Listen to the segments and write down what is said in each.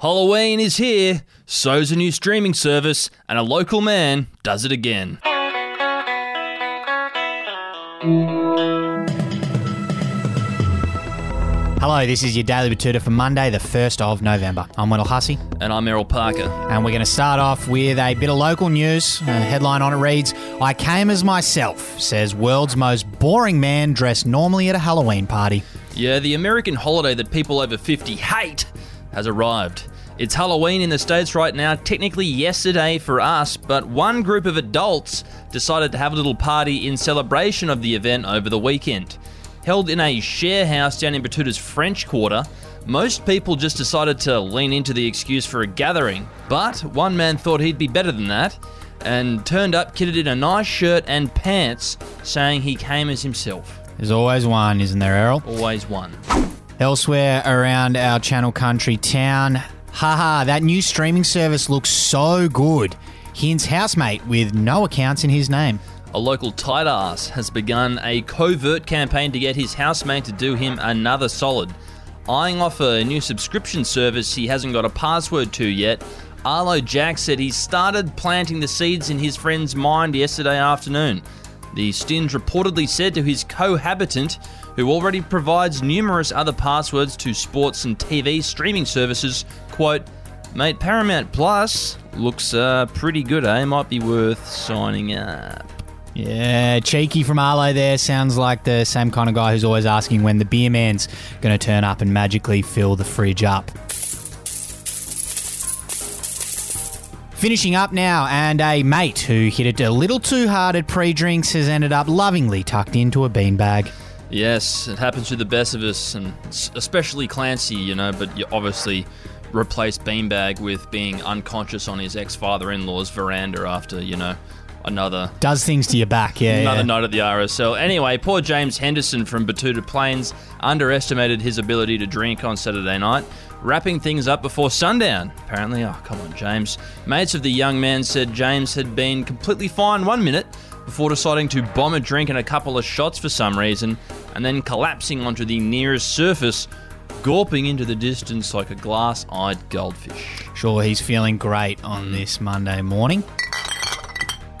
Halloween is here, so's a new streaming service, and a local man does it again. Hello, this is your Daily Betoota for Monday, the 1st of November. I'm Wendell Hussey, And I'm Errol Parker. and we're going to start off with a bit of local news. A headline on it reads I came as myself, says world's most boring man dressed normally at a Halloween party. Yeah, the American holiday that people over 50 hate has arrived. It's Halloween in the States right now, technically yesterday for us, but one group of adults decided to have a little party in celebration of the event over the weekend. Held in a share house down in Betoota's French Quarter, most people just decided to lean into the excuse for a gathering, but one man thought he'd be better than that and turned up kitted in a nice shirt and pants, saying he came as himself. There's always one, isn't there, Errol? Always one. Elsewhere around our channel country town, haha, that new streaming service looks so good. Hints housemate with no accounts in his name. A local tight ass has begun a covert campaign to get his housemate to do him another solid. Eyeing off a new subscription service he hasn't got a password to yet, Arlo Jack said he started planting the seeds in his friend's mind yesterday afternoon. The Stinge reportedly said to his cohabitant, who already provides numerous other passwords to sports and TV streaming services, quote, Mate, Paramount Plus looks uh, pretty good, eh? Might be worth signing up. Yeah, cheeky from Arlo there. Sounds like the same kind of guy who's always asking when the beer man's going to turn up and magically fill the fridge up. Finishing up now, and a mate who hit it a little too hard at pre drinks has ended up lovingly tucked into a beanbag. Yes, it happens to the best of us, and especially Clancy, you know, but you obviously replaced Beanbag with being unconscious on his ex father in law's veranda after, you know, another. Does things to your back, yeah. Another yeah. night at the RSL. Anyway, poor James Henderson from Betoota Plains underestimated his ability to drink on Saturday night, wrapping things up before sundown. Apparently, oh, come on, James. Mates of the young man said James had been completely fine one minute before deciding to bomb a drink and a couple of shots for some reason, and then collapsing onto the nearest surface, gawping into the distance like a glass eyed goldfish. Sure, he's feeling great on mm. this Monday morning.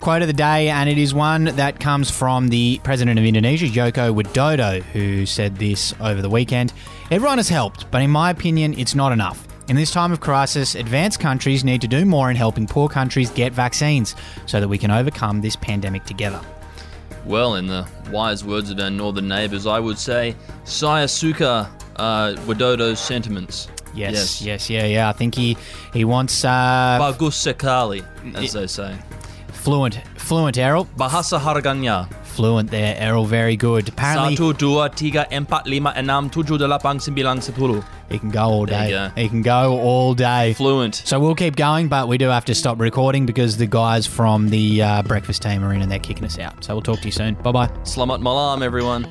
Quote of the day, and it is one that comes from the president of Indonesia, Joko Widodo, who said this over the weekend. Everyone has helped, but in my opinion, it's not enough. In this time of crisis, advanced countries need to do more in helping poor countries get vaccines so that we can overcome this pandemic together. Well, in the wise words of our northern neighbours, I would say, Sayasuka uh, Widodo's sentiments. Yes, yes, yeah, yeah. I think he he wants uh, Bagus sekali, as they say. Fluent, fluent Errol, Bahasa harganya. fluent there, Errol. Very good. Apparently, Satu, dua, tiga, empat, lima, enam, tujuh, delapan, sembilan, sepuluh. he can go all There day. you go. He can go all day. Fluent. So we'll keep going, but we do have to stop recording because the guys from the uh, breakfast team are in and they're kicking us out. So we'll talk to you soon. Bye bye. Selamat malam, everyone.